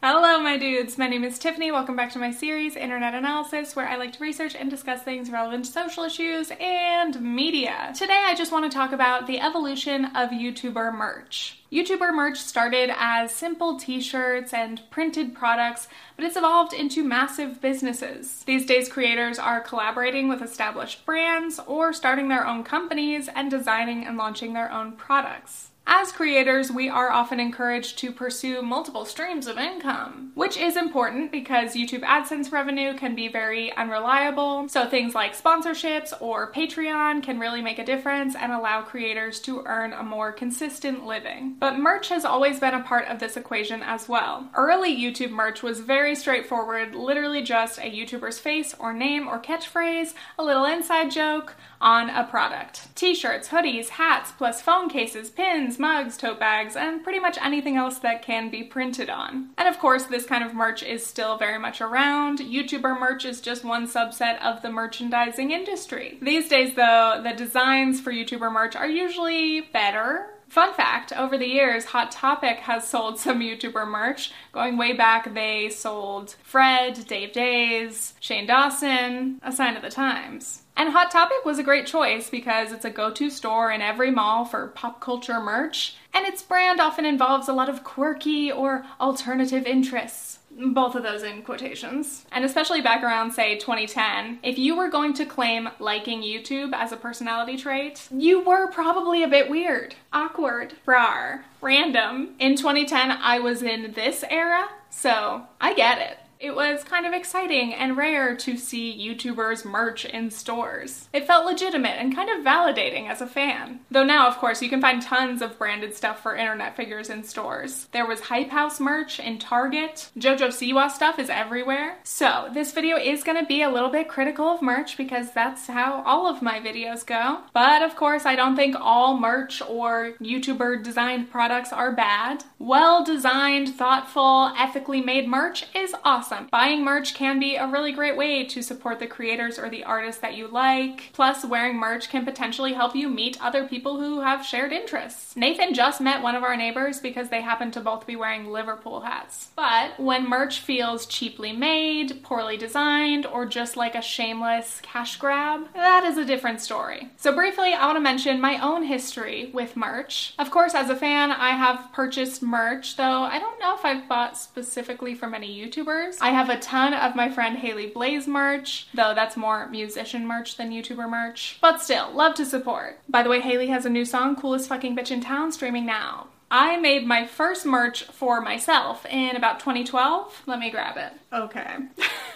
Hello, my dudes. My name is Tiffany. Welcome back to my series, Internet Analysis, where I like to research and discuss things relevant to social issues and media. Today, I just want to talk about the evolution of YouTuber merch. YouTuber merch started as simple t shirts and printed products, but it's evolved into massive businesses. These days, creators are collaborating with established brands or starting their own companies and designing and launching their own products. As creators, we are often encouraged to pursue multiple streams of income, which is important because YouTube AdSense revenue can be very unreliable. So things like sponsorships or Patreon can really make a difference and allow creators to earn a more consistent living. But merch has always been a part of this equation as well. Early YouTube merch was very straightforward, literally just a YouTuber's face or name or catchphrase, a little inside joke, on a product. T-shirts, hoodies, hats, plus phone cases, pins, mugs, tote bags, and pretty much anything else that can be printed on. And of course, this kind of merch is still very much around. YouTuber merch is just one subset of the merchandising industry. These days though, the designs for YouTuber merch are usually better Fun fact over the years, Hot Topic has sold some YouTuber merch. Going way back, they sold Fred, Dave Days, Shane Dawson, a sign of the times. And Hot Topic was a great choice because it's a go to store in every mall for pop culture merch, and its brand often involves a lot of quirky or alternative interests both of those in quotations. And especially back around, say, 2010, if you were going to claim liking YouTube as a personality trait, you were probably a bit weird, awkward, rar, random. In 2010, I was in this era, so I get it. It was kind of exciting and rare to see YouTubers merch in stores. It felt legitimate and kind of validating as a fan. Though now, of course, you can find tons of branded stuff for internet figures in stores. There was Hype House merch in Target. JoJo Siwa stuff is everywhere. So, this video is to be a little bit critical of merch because that's how all of my videos go. But of course, I don't think all merch or YouTuber designed products are bad. Well designed, thoughtful, ethically made merch is awesome awesome. Buying merch can be a really great way to support the creators or the artists that you like. Plus, wearing merch can potentially help you meet other people who have shared interests. Nathan just met one of our neighbors because they happen to both be wearing Liverpool hats. But when merch feels cheaply made, poorly designed, or just like a shameless cash grab, that is a different story. So, briefly, I want to mention my own history with merch. Of course, as a fan, I have purchased merch, though I don't know if I've bought specifically from any YouTubers. I have a ton of my friend Haley Blais merch, though that's more musician merch than YouTuber merch. But still, love to support. By the way, Haley has a new song, Coolest Fucking Bitch in Town, streaming now. I made my first merch for myself in about 2012. Let me grab it. Okay.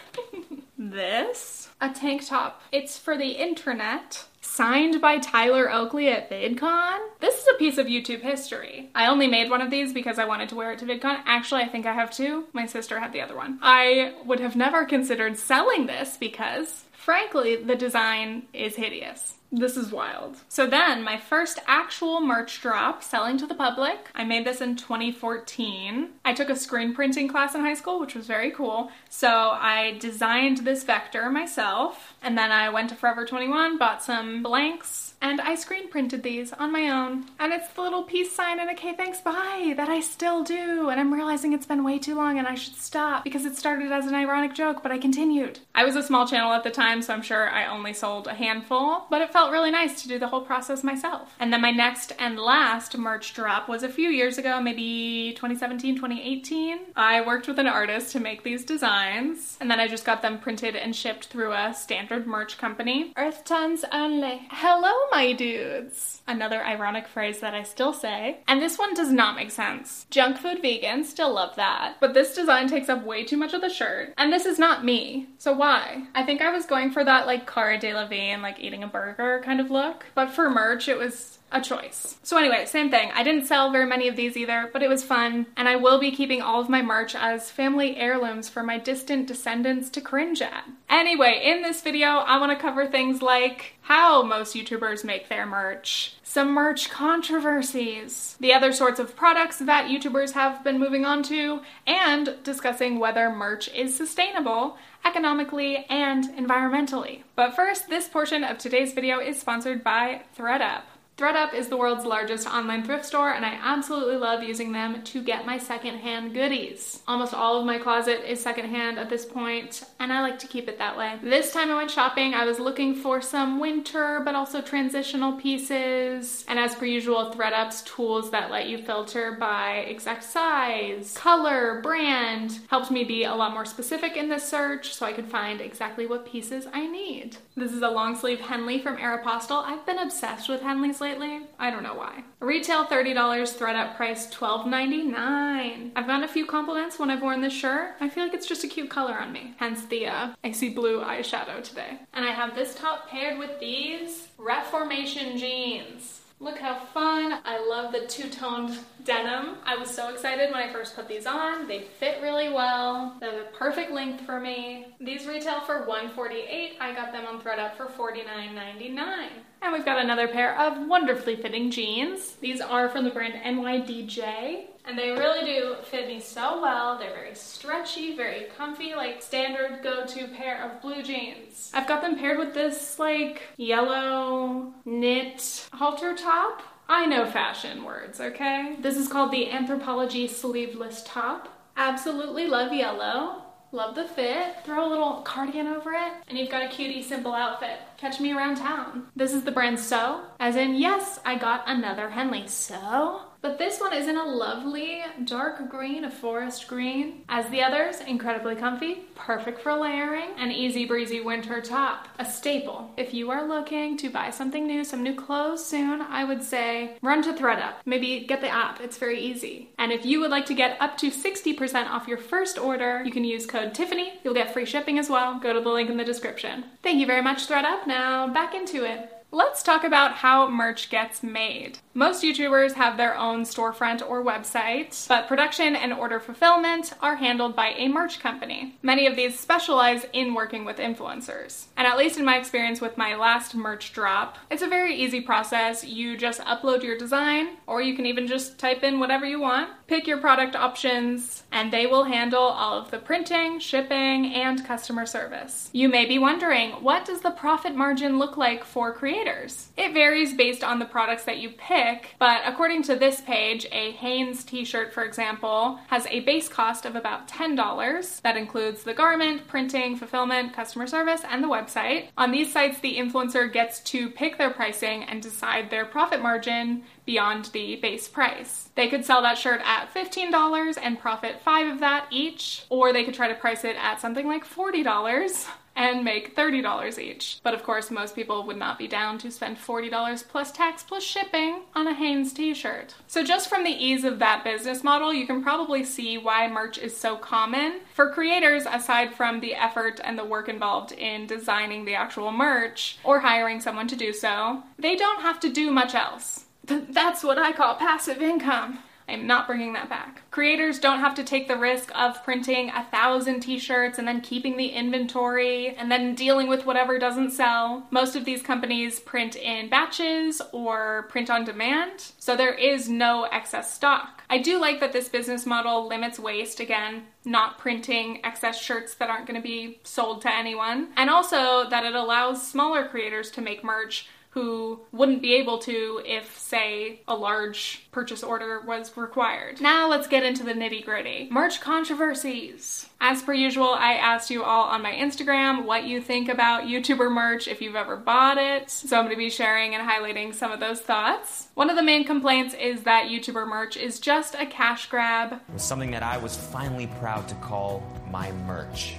this, a tank top. It's for the internet signed by Tyler Oakley at VidCon. This is a piece of YouTube history. I only made one of these because I wanted to wear it to VidCon. Actually, I think I have two. My sister had the other one. I would have never considered selling this because, frankly, the design is hideous. This is wild. So then, my first actual merch drop selling to the public, I made this in 2014. I took a screen printing class in high school, which was very cool. So I designed this vector myself, and then I went to Forever 21, bought some blanks, and I screen printed these on my own. And it's the little peace sign and a K thanks bye that I still do. And I'm realizing it's been way too long and I should stop because it started as an ironic joke, but I continued. I was a small channel at the time, so I'm sure I only sold a handful, but it felt really nice to do the whole process myself. And then my next and last merch drop was a few years ago, maybe 2017, 2018. I worked with an artist to make these designs, and then I just got them printed and shipped through a standard merch company. Earth tons only. Hello, my dudes. Another ironic phrase that I still say. And this one does not make sense. Junk food vegan, still love that. But this design takes up way too much of the shirt. And this is not me. So why? I think I was going for that like Cara Delevingne, like eating a burger kind of look. But for merch, it was a choice. So anyway, same thing. I didn't sell very many of these either, but it was fun, and I will be keeping all of my merch as family heirlooms for my distant descendants to cringe at. Anyway, in this video, I want to cover things like how most YouTubers make their merch, some merch controversies, the other sorts of products that YouTubers have been moving on to, and discussing whether merch is sustainable economically and environmentally. But first, this portion of today's video is sponsored by ThredUp. ThredUp is the world's largest online thrift store, and I absolutely love using them to get my secondhand goodies. Almost all of my closet is secondhand at this point, and I like to keep it that way. This time I went shopping, I was looking for some winter but also transitional pieces, and as per usual, ThredUp's tools that let you filter by exact size, color, brand helped me be a lot more specific in this search so I could find exactly what pieces I need. This is a long sleeve Henley from Aeropostale. I've been obsessed with Henleys lately. I don't know why. Retail $30, ThredUp price $12.99. I've gotten a few compliments when I've worn this shirt. I feel like it's just a cute color on me, hence the uh, icy blue eyeshadow today. And I have this top paired with these Reformation jeans. Look how fun. I love the two-toned denim. I was so excited when I first put these on. They fit really well. They're the perfect length for me. These retail for 148. I got them on ThredUp for $49.99. And we've got another pair of wonderfully fitting jeans. These are from the brand NYDJ. And they really do fit me so well. They're very stretchy, very comfy, like standard go-to pair of blue jeans. I've got them paired with this like yellow knit halter top. I know fashion words, okay? This is called the Anthropologie sleeveless top. Absolutely love yellow. Love the fit. Throw a little cardigan over it, and you've got a cutie simple outfit. Catch me around town. This is the brand So, as in, yes, I got another Henley. So, but this one is in a lovely dark green, a forest green. As the others, incredibly comfy, perfect for layering, an easy breezy winter top, a staple. If you are looking to buy something new, some new clothes soon, I would say run to ThredUp. Maybe get the app, it's very easy. And if you would like to get up to 60% off your first order, you can use code Tiffany. You'll get free shipping as well. Go to the link in the description. Thank you very much, ThredUp. Now back into it. Let's talk about how merch gets made. Most YouTubers have their own storefront or website, but production and order fulfillment are handled by a merch company. Many of these specialize in working with influencers. And at least in my experience with my last merch drop, it's a very easy process. You just upload your design, or you can even just type in whatever you want, pick your product options, and they will handle all of the printing, shipping, and customer service. You may be wondering, what does the profit margin look like for creators? It varies based on the products that you pick, but according to this page, a Hanes t shirt, for example, has a base cost of about $10. That includes the garment, printing, fulfillment, customer service, and the website. On these sites, the influencer gets to pick their pricing and decide their profit margin beyond the base price. They could sell that shirt at $15 and profit 5 of that each, or they could try to price it at something like $40 and make $30 each. But of course, most people would not be down to spend $40 plus tax plus shipping on a Hanes t shirt. So, just from the ease of that business model, you can probably see why merch is so common. For creators, aside from the effort and the work involved in designing the actual merch or hiring someone to do so, they don't have to do much else. That's what I call passive income. I'm not bringing that back. Creators don't have to take the risk of printing a thousand t shirts and then keeping the inventory and then dealing with whatever doesn't sell. Most of these companies print in batches or print on demand, so there is no excess stock. I do like that this business model limits waste again, not printing excess shirts that aren't going to be sold to anyone, and also that it allows smaller creators to make merch who wouldn't be able to if, say, a large purchase order was required. Now let's get into the nitty gritty. Merch controversies. As per usual, I asked you all on my Instagram what you think about YouTuber merch if you've ever bought it. So I'm going to be sharing and highlighting some of those thoughts. One of the main complaints is that YouTuber merch is just a cash grab. Something that I was finally proud to call my merch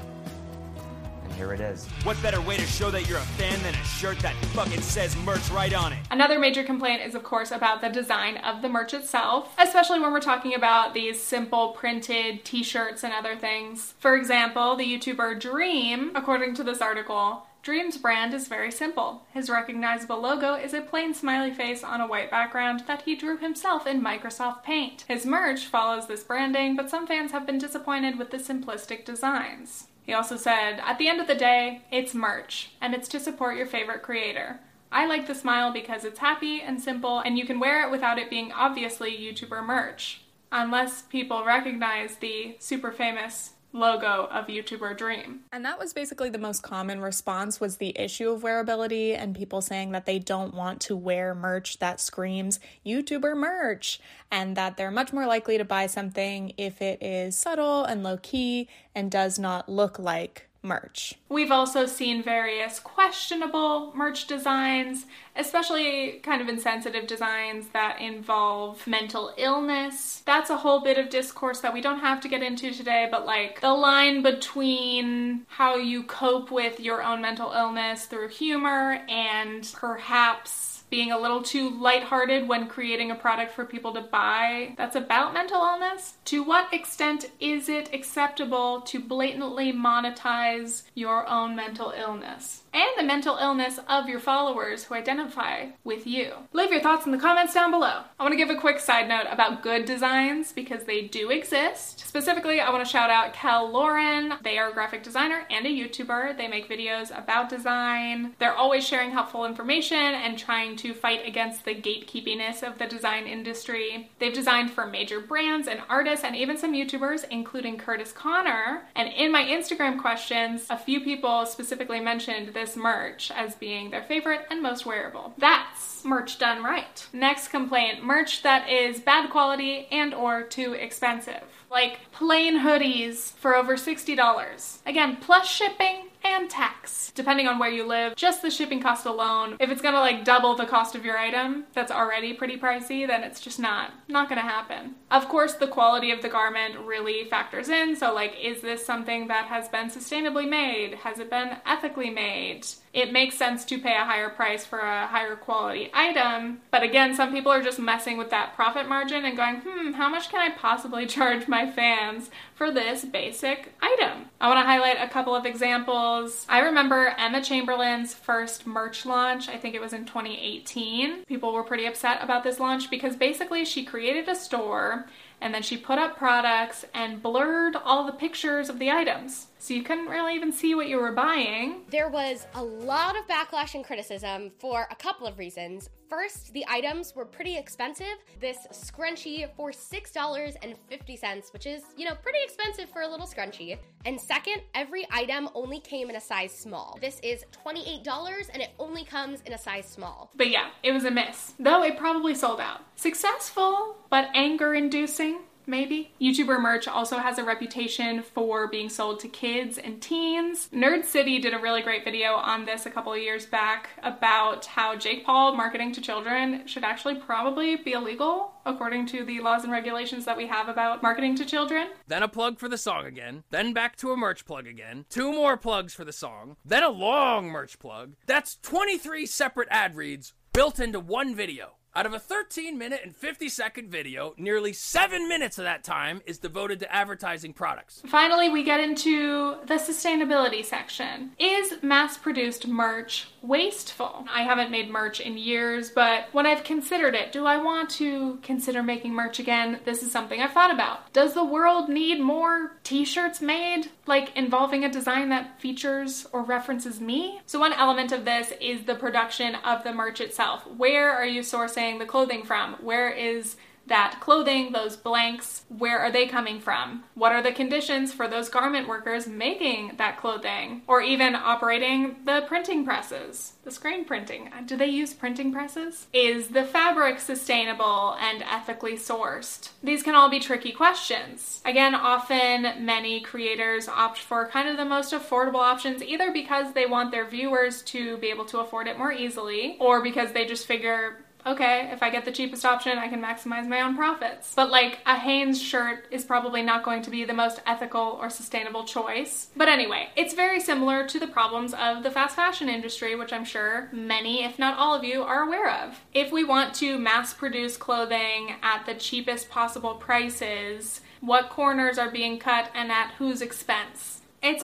here it is. What better way to show that you're a fan than a shirt that fucking says merch right on it? Another major complaint is, of course, about the design of the merch itself, especially when we're talking about these simple printed t shirts and other things. For example, the YouTuber Dream, according to this article, Dream's brand is very simple. His recognizable logo is a plain smiley face on a white background that he drew himself in Microsoft Paint. His merch follows this branding, but some fans have been disappointed with the simplistic designs. He also said, At the end of the day, it's merch, and it's to support your favorite creator. I like the smile because it's happy and simple, and you can wear it without it being obviously YouTuber merch. Unless people recognize the super famous logo of YouTuber Dream. And that was basically the most common response was the issue of wearability and people saying that they don't want to wear merch that screams YouTuber merch and that they're much more likely to buy something if it is subtle and low key and does not look like merch. We've also seen various questionable merch designs, especially kind of insensitive designs that involve mental illness. That's a whole bit of discourse that we don't have to get into today, but like the line between how you cope with your own mental illness through humor and perhaps being a little too lighthearted when creating a product for people to buy that's about mental illness? To what extent is it acceptable to blatantly monetize your own mental illness? And the mental illness of your followers who identify with you. Leave your thoughts in the comments down below. I want to give a quick side note about good designs because they do exist. Specifically, I want to shout out Cal Lauren. They are a graphic designer and a YouTuber. They make videos about design. They're always sharing helpful information and trying to to fight against the gatekeepiness of the design industry. They've designed for major brands and artists and even some YouTubers, including Kurtis Conner. And in my Instagram questions, a few people specifically mentioned this merch as being their favorite and most wearable. That's merch done right. Next complaint, merch that is bad quality and or too expensive. Like plain hoodies for over $60. Again, plus shipping and tax, depending on where you live. Just the shipping cost alone, if it's gonna like double the cost of your item that's already pretty pricey, then it's just not not gonna happen. Of course, the quality of the garment really factors in. So like, is this something that has been sustainably made? Has it been ethically made? It makes sense to pay a higher price for a higher quality item. But again, some people are just messing with that profit margin and going, hmm, how much can I possibly charge my fans for this basic item? I want to highlight a couple of examples. I remember Emma Chamberlain's first merch launch, I think it was in 2018. People were pretty upset about this launch because basically she created a store and then she put up products and blurred all the pictures of the items. So you couldn't really even see what you were buying. There was a lot of backlash and criticism for a couple of reasons. First, the items were pretty expensive. This scrunchie for $6.50, which is, you know, pretty expensive for a little scrunchie. And second, every item only came in a size small. This is $28 and it only comes in a size small. But yeah, it was a miss. Though it probably sold out. Successful, but anger inducing maybe. YouTuber merch also has a reputation for being sold to kids and teens. Nerd City did a really great video on this a couple of years back about how Jake Paul marketing to children should actually probably be illegal according to the laws and regulations that we have about marketing to children. Then a plug for the song again, then back to a merch plug again, two more plugs for the song, then a long merch plug. That's 23 separate ad reads built into one video. Out of a 13 minute and 50 second video, nearly 7 minutes of that time is devoted to advertising products. Finally, we get into the sustainability section. Is mass produced merch wasteful? I haven't made merch in years, but when I've considered it, do I want to consider making merch again? This is something I've thought about. Does the world need more t shirts made, like involving a design that features or references me? So, one element of this is the production of the merch itself. Where are you sourcing? the clothing from? Where is that clothing, those blanks, where are they coming from? What are the conditions for those garment workers making that clothing? Or even operating the printing presses, the screen printing. Uh, do they use printing presses? Is the fabric sustainable and ethically sourced? These can all be tricky questions. Again, often many creators opt for kind of the most affordable options either because they want their viewers to be able to afford it more easily or because they just figure okay, if I get the cheapest option, I can maximize my own profits. But like a Hanes shirt is probably not going to be the most ethical or sustainable choice. But anyway, it's very similar to the problems of the fast fashion industry, which I'm sure many, if not all of you, are aware of. If we want to mass produce clothing at the cheapest possible prices, what corners are being cut and at whose expense? It's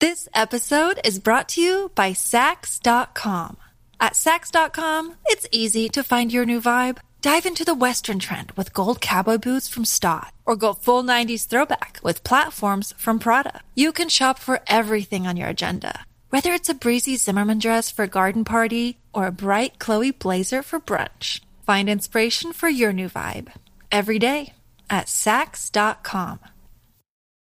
This episode is brought to you by Saks.com. At Saks.com, it's easy to find your new vibe. Dive into the Western trend with gold cowboy boots from Staud, or go full 90s throwback with platforms from Prada. You can shop for everything on your agenda, whether it's a breezy Zimmermann dress for a garden party or a bright Chloe blazer for brunch. Find inspiration for your new vibe every day at Saks.com.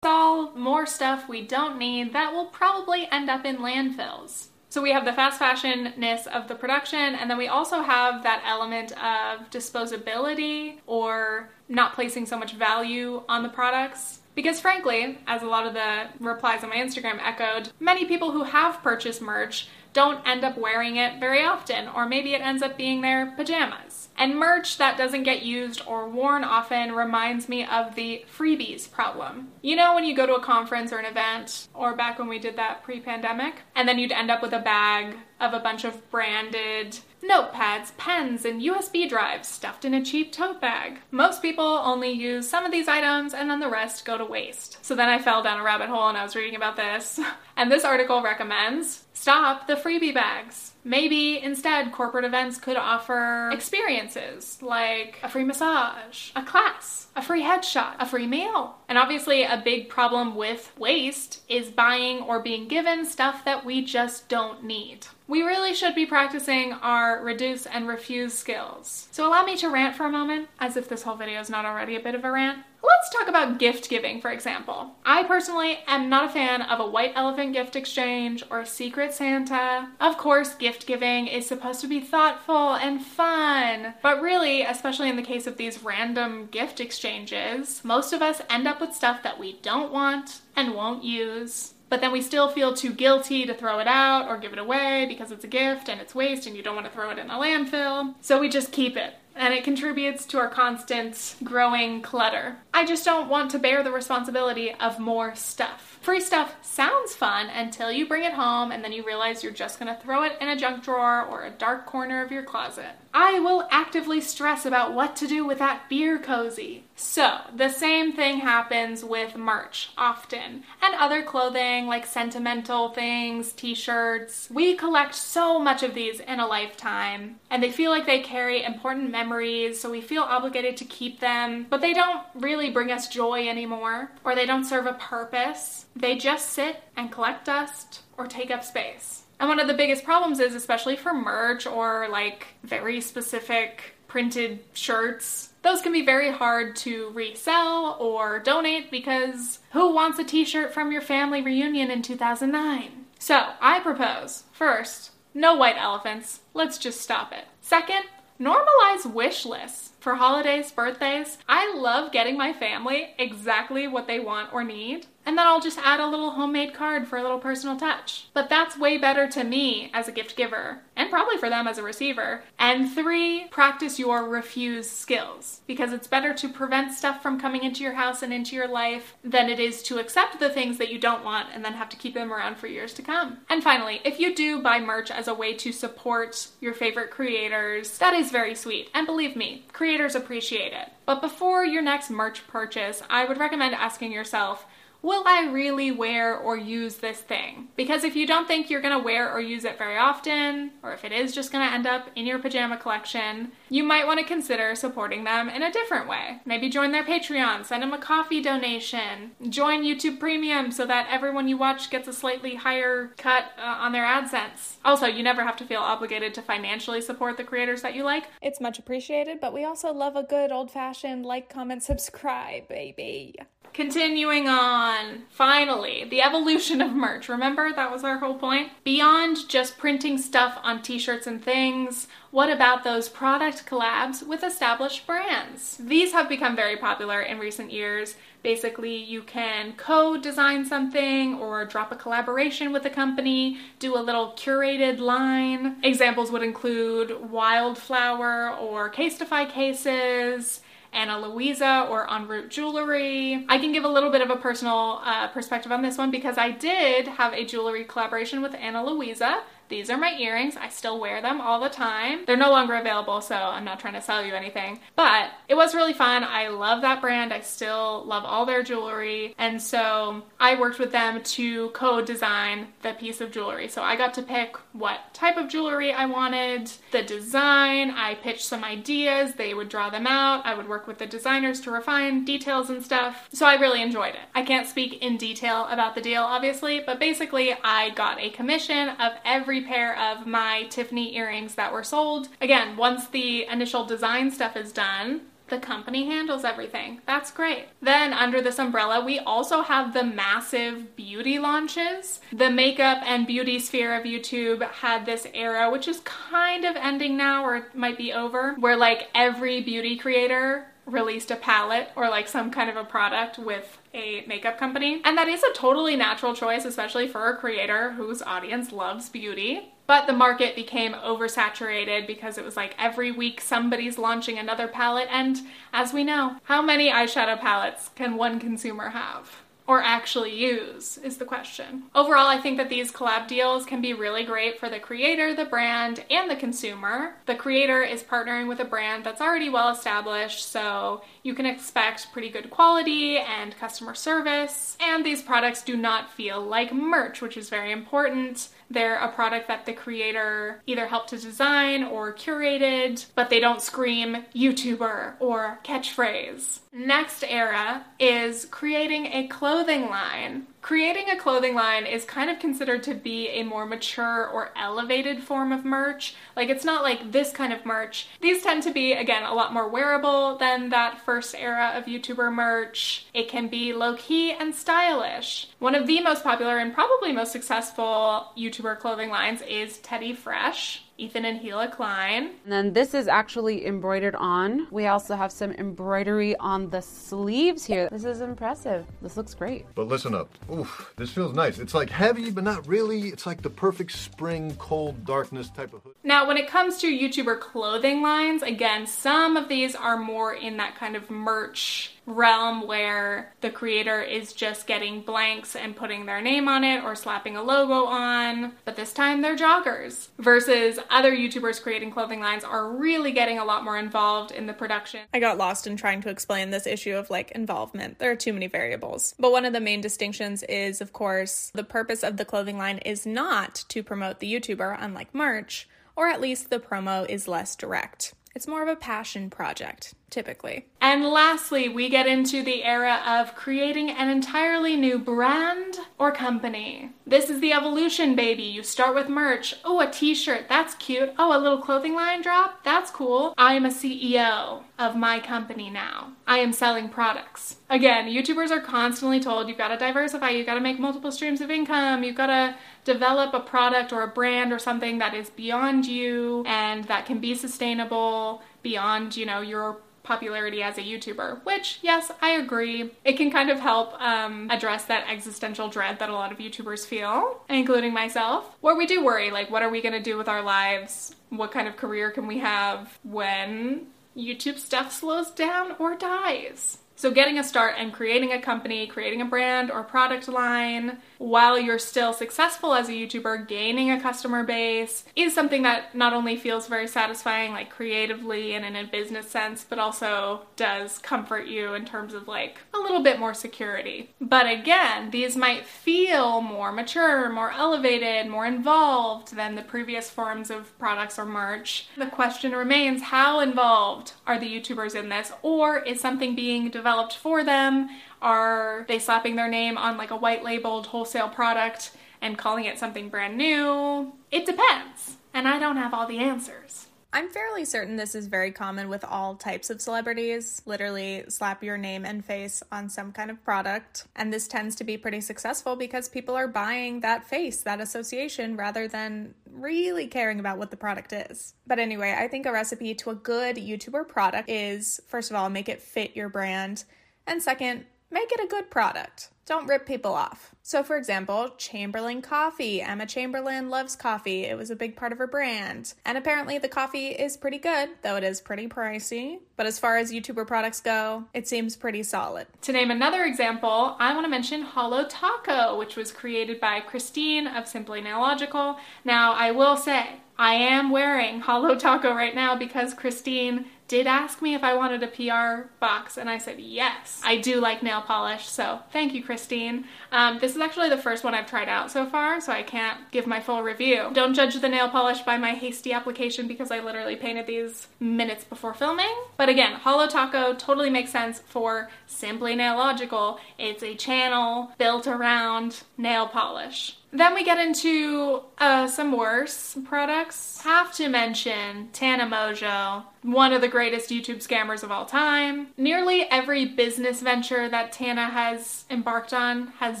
all more stuff we don't need that will probably end up in landfills. So we have the fast fashionness of the production, and then we also have that element of disposability or not placing so much value on the products. Because frankly, as a lot of the replies on my Instagram echoed, many people who have purchased merch don't end up wearing it very often, or maybe it ends up being their pajamas. And merch that doesn't get used or worn often reminds me of the freebies problem. You know, when you go to a conference or an event, or back when we did that pre pandemic, and then you'd end up with a bag of a bunch of branded notepads, pens, and USB drives stuffed in a cheap tote bag. Most people only use some of these items and then the rest go to waste. So then I fell down a rabbit hole and I was reading about this. And this article recommends stop the freebie bags. Maybe instead corporate events could offer experiences like a free massage, a class, a free headshot, a free meal. And obviously, a big problem with waste is buying or being given stuff that we just don't need. We really should be practicing our reduce and refuse skills. So, allow me to rant for a moment, as if this whole video is not already a bit of a rant. Let's talk about gift giving, for example. I personally am not a fan of a white elephant gift exchange or a secret Santa. Of course, gift giving is supposed to be thoughtful and fun, but really, especially in the case of these random gift exchanges, most of us end up with stuff that we don't want and won't use but then we still feel too guilty to throw it out or give it away because it's a gift and it's waste and you don't want to throw it in a landfill. So we just keep it. And it contributes to our constant growing clutter. I just don't want to bear the responsibility of more stuff. Free stuff sounds fun until you bring it home and then you realize you're just gonna throw it in a junk drawer or a dark corner of your closet. I will actively stress about what to do with that beer cozy. So, the same thing happens with merch often, and other clothing like sentimental things, t shirts. We collect so much of these in a lifetime, and they feel like they carry important memories, so we feel obligated to keep them, but they don't really bring us joy anymore, or they don't serve a purpose. They just sit and collect dust or take up space. And one of the biggest problems is, especially for merch or like very specific printed shirts, those can be very hard to resell or donate because who wants a t shirt from your family reunion in 2009? So I propose first, no white elephants. Let's just stop it. Second, normalize wish lists for holidays, birthdays. I love getting my family exactly what they want or need and then I'll just add a little homemade card for a little personal touch. But that's way better to me as a gift giver, and probably for them as a receiver. And three, practice your refuse skills, because it's better to prevent stuff from coming into your house and into your life than it is to accept the things that you don't want and then have to keep them around for years to come. And finally, if you do buy merch as a way to support your favorite creators, that is very sweet. And believe me, creators appreciate it. But before your next merch purchase, I would recommend asking yourself, will I really wear or use this thing? Because if you don't think you're gonna wear or use it very often, or if it is just gonna end up in your pajama collection, you might wanna consider supporting them in a different way. Maybe join their Patreon, send them a coffee donation, join YouTube Premium so that everyone you watch gets a slightly higher cut uh, on their AdSense. Also, you never have to feel obligated to financially support the creators that you like. It's much appreciated, but we also love a good old fashioned like, comment, subscribe, baby. Continuing on, finally, the evolution of merch. Remember, that was our whole point? Beyond just printing stuff on t shirts and things, what about those product collabs with established brands? These have become very popular in recent years. Basically, you can co design something or drop a collaboration with a company, do a little curated line. Examples would include Wildflower or Casetify cases. Ana Luisa or En Route Jewelry. I can give a little bit of a personal uh, perspective on this one because I did have a jewelry collaboration with Ana Luisa these are my earrings. I still wear them all the time. They're no longer available, so I'm not trying to sell you anything. But it was really fun. I love that brand. I still love all their jewelry. And so I worked with them to co design the piece of jewelry. So I got to pick what type of jewelry I wanted, the design. I pitched some ideas. They would draw them out. I would work with the designers to refine details and stuff. So I really enjoyed it. I can't speak in detail about the deal, obviously, but basically, I got a commission of every pair of my Tiffany earrings that were sold. Again, once the initial design stuff is done, the company handles everything. That's great. Then, under this umbrella, we also have the massive beauty launches. The makeup and beauty sphere of YouTube had this era, which is kind of ending now, or it might be over, where like every beauty creator released a palette or like some kind of a product with a makeup company. And that is a totally natural choice, especially for a creator whose audience loves beauty. But the market became oversaturated because it was like every week somebody's launching another palette. And as we know, how many eyeshadow palettes can one consumer have? Or actually use is the question. Overall, I think that these collab deals can be really great for the creator, the brand, and the consumer. The creator is partnering with a brand that's already well established, so you can expect pretty good quality and customer service. And these products do not feel like merch, which is very important. They're a product that the creator either helped to design or curated, but they don't scream YouTuber or catchphrase. Next era is creating a clothing line. Creating a clothing line is kind of considered to be a more mature or elevated form of merch. Like, it's not like this kind of merch. These tend to be, again, a lot more wearable than that first era of YouTuber merch. It can be low key and stylish. One of the most popular and probably most successful YouTuber clothing lines is Teddy Fresh. Ethan and Hila Klein. And then this is actually embroidered on. We also have some embroidery on the sleeves here. This is impressive. This looks great. But listen up. Oof, this feels nice. It's like heavy, but not really. It's like the perfect spring, cold, darkness type of hood. Now, when it comes to YouTuber clothing lines, again, some of these are more in that kind of merch realm where the creator is just getting blanks and putting their name on it or slapping a logo on, but this time they're joggers. Versus other YouTubers creating clothing lines are really getting a lot more involved in the production. I got lost in trying to explain this issue of like involvement. There are too many variables. But one of the main distinctions is, of course, the purpose of the clothing line is not to promote the YouTuber, unlike merch, or at least the promo is less direct. It's more of a passion project, typically. And lastly, we get into the era of creating an entirely new brand or company. This is the evolution, baby. You start with merch. Oh, a t shirt, that's cute. Oh, a little clothing line drop, that's cool. I am a CEO of my company now. I am selling products. Again, YouTubers are constantly told you've got to diversify, you've got to make multiple streams of income, you've got to develop a product or a brand or something that is beyond you and that can be sustainable beyond, you know, your popularity as a YouTuber, which, yes, I agree. It can kind of help um, address that existential dread that a lot of YouTubers feel, including myself, where we do worry like, what are we to do with our lives? What kind of career can we have when YouTube stuff slows down or dies? So, getting a start and creating a company, creating a brand or product line while you're still successful as a YouTuber, gaining a customer base is something that not only feels very satisfying, like creatively and in a business sense, but also does comfort you in terms of like a little bit more security. But again, these might feel more mature, more elevated, more involved than the previous forms of products or merch. The question remains how involved are the YouTubers in this, or is something being developed for them? Are they slapping their name on like a white labeled wholesale product and calling it something brand new? It depends. And I don't have all the answers. I'm fairly certain this is very common with all types of celebrities. Literally, slap your name and face on some kind of product. And this tends to be pretty successful because people are buying that face, that association, rather than really caring about what the product is. But anyway, I think a recipe to a good YouTuber product is first of all, make it fit your brand. And second, make it a good product. don't rip people off. So, for example, Chamberlain Coffee. Emma Chamberlain loves coffee. It was a big part of her brand. And apparently, the coffee is pretty good, though it is pretty pricey. But as far as YouTuber products go, it seems pretty solid. To name another example, I want to mention Holo Taco, which was created by Christine of Simply Nailogical. Now, I will say, I am wearing Holo Taco right now because Christine did ask me if I wanted a PR box, and I said yes. I do like nail polish, so thank you, Christine. Um, this is actually the first one I've tried out so far, so I can't give my full review. Don't judge the nail polish by my hasty application because I literally painted these minutes before filming. But again, Holo Taco totally makes sense for Simply Nailogical. It's a channel built around nail polish. Then we get into uh, some worse products. Have to mention Tana Mongeau, one of the greatest YouTube scammers of all time. Nearly every business venture that Tana has embarked on has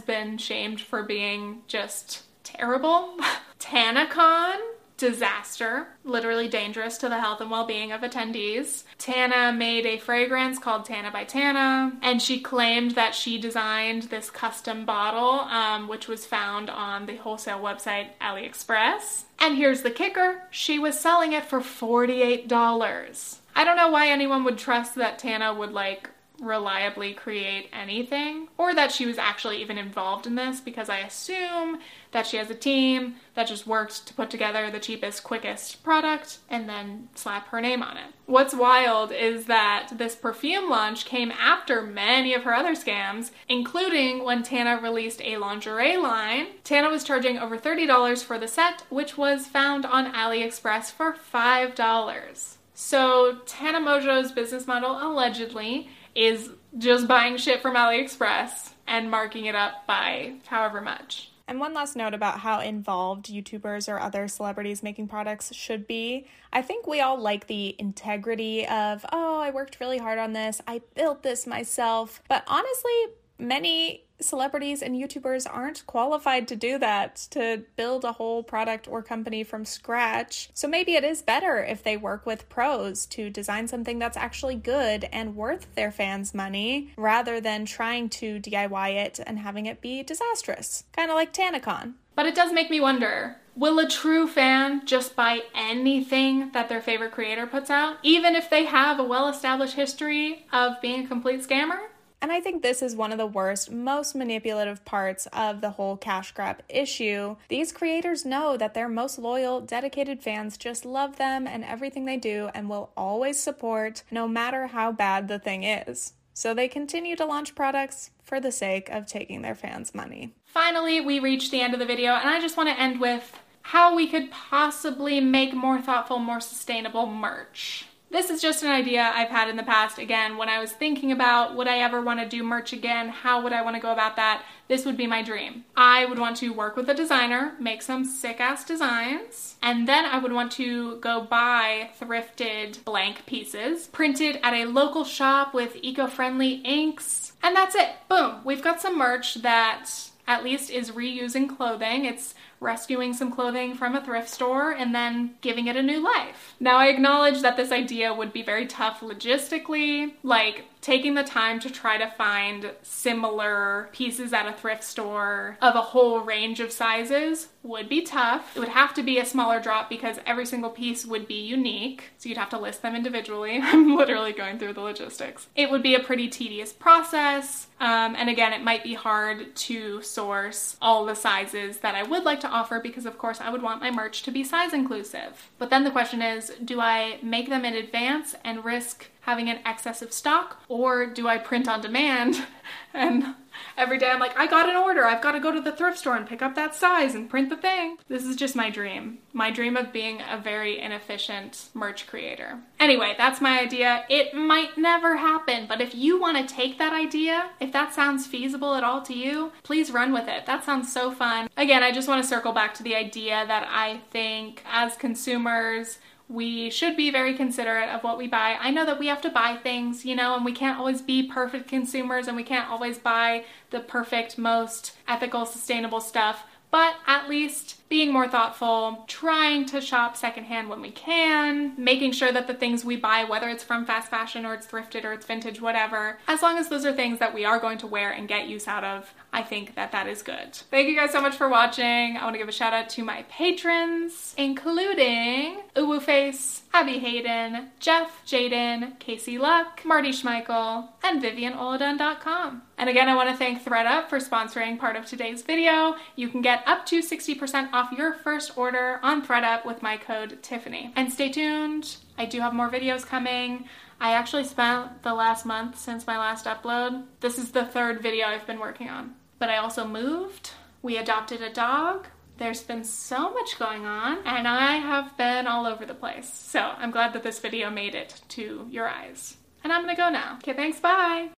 been shamed for being just terrible. TanaCon disaster, literally dangerous to the health and well being of attendees. Tana made a fragrance called Tana by Tana, and she claimed that she designed this custom bottle, um, which was found on the wholesale website AliExpress. And here's the kicker she was selling it for $48. I don't know why anyone would trust that Tana would like reliably create anything or that she was actually even involved in this because I assume that she has a team that just worked to put together the cheapest, quickest product and then slap her name on it. What's wild is that this perfume launch came after many of her other scams, including when Tana released a lingerie line. Tana was charging over $30 for the set, which was found on AliExpress for $5. So, Tana Mongeau's business model allegedly is just buying shit from AliExpress and marking it up by however much. And one last note about how involved YouTubers or other celebrities making products should be. I think we all like the integrity of, oh, I worked really hard on this, I built this myself. But honestly, many celebrities and YouTubers aren't qualified to do that, to build a whole product or company from scratch. So maybe it is better if they work with pros to design something that's actually good and worth their fans' money rather than trying to DIY it and having it be disastrous. Kind of like TanaCon. But it does make me wonder will a true fan just buy anything that their favorite creator puts out, even if they have a well established history of being a complete scammer? And I think this is one of the worst, most manipulative parts of the whole cash grab issue. These creators know that their most loyal, dedicated fans just love them and everything they do and will always support, no matter how bad the thing is. So they continue to launch products for the sake of taking their fans' money. Finally, we reached the end of the video, and I just want to end with how we could possibly make more thoughtful, more sustainable merch. This is just an idea I've had in the past. Again, when I was thinking about would I ever want to do merch again, how would I want to go about that, this would be my dream. I would want to work with a designer, make some sick ass designs, and then I would want to go buy thrifted blank pieces, printed at a local shop with eco friendly inks, and that's it. Boom. We've got some merch that at least is reusing clothing. It's rescuing some clothing from a thrift store and then giving it a new life. Now, I acknowledge that this idea would be very tough logistically, like taking the time to try to find similar pieces at a thrift store of a whole range of sizes would be tough. It would have to be a smaller drop because every single piece would be unique, so you'd have to list them individually. I'm literally going through the logistics. It would be a pretty tedious process, um, and again, it might be hard to source all the sizes that I would like to offer because, of course, I would want my merch to be size inclusive. But then the question is do I make them in advance and risk having an excess of stock, or do I print on demand and every day I'm like, I got an order, I've got to go to the thrift store and pick up that size and print the thing. This is just my dream. My dream of being a very inefficient merch creator. Anyway, that's my idea. It might never happen, but if you want to take that idea, if that sounds feasible at all to you, please run with it. That sounds so fun. Again, I just want to circle back to the idea that I think as consumers, we should be very considerate of what we buy. I know that we have to buy things, you know, and we can't always be perfect consumers and we can't always buy the perfect, most ethical, sustainable stuff, but at least being more thoughtful, trying to shop secondhand when we can, making sure that the things we buy, whether it's from fast fashion or it's thrifted or it's vintage, whatever, as long as those are things that we are going to wear and get use out of, I think that that is good. Thank you guys so much for watching. I want to give a shout out to my patrons, including Uwu Face, Abby Hayden, Jeff, Jaden, Casey Luck, Marty Schmeichel, and VivianOladun.com. And again, I want to thank ThredUp for sponsoring part of today's video. You can get up to 60% off your first order on ThredUp with my code Tiffany. And stay tuned. I do have more videos coming. I actually spent the last month since my last upload. This is the third video I've been working on. But I also moved. We adopted a dog. There's been so much going on, and I have been all over the place. So I'm glad that this video made it to your eyes. And I'm gonna go now. Okay, thanks, bye!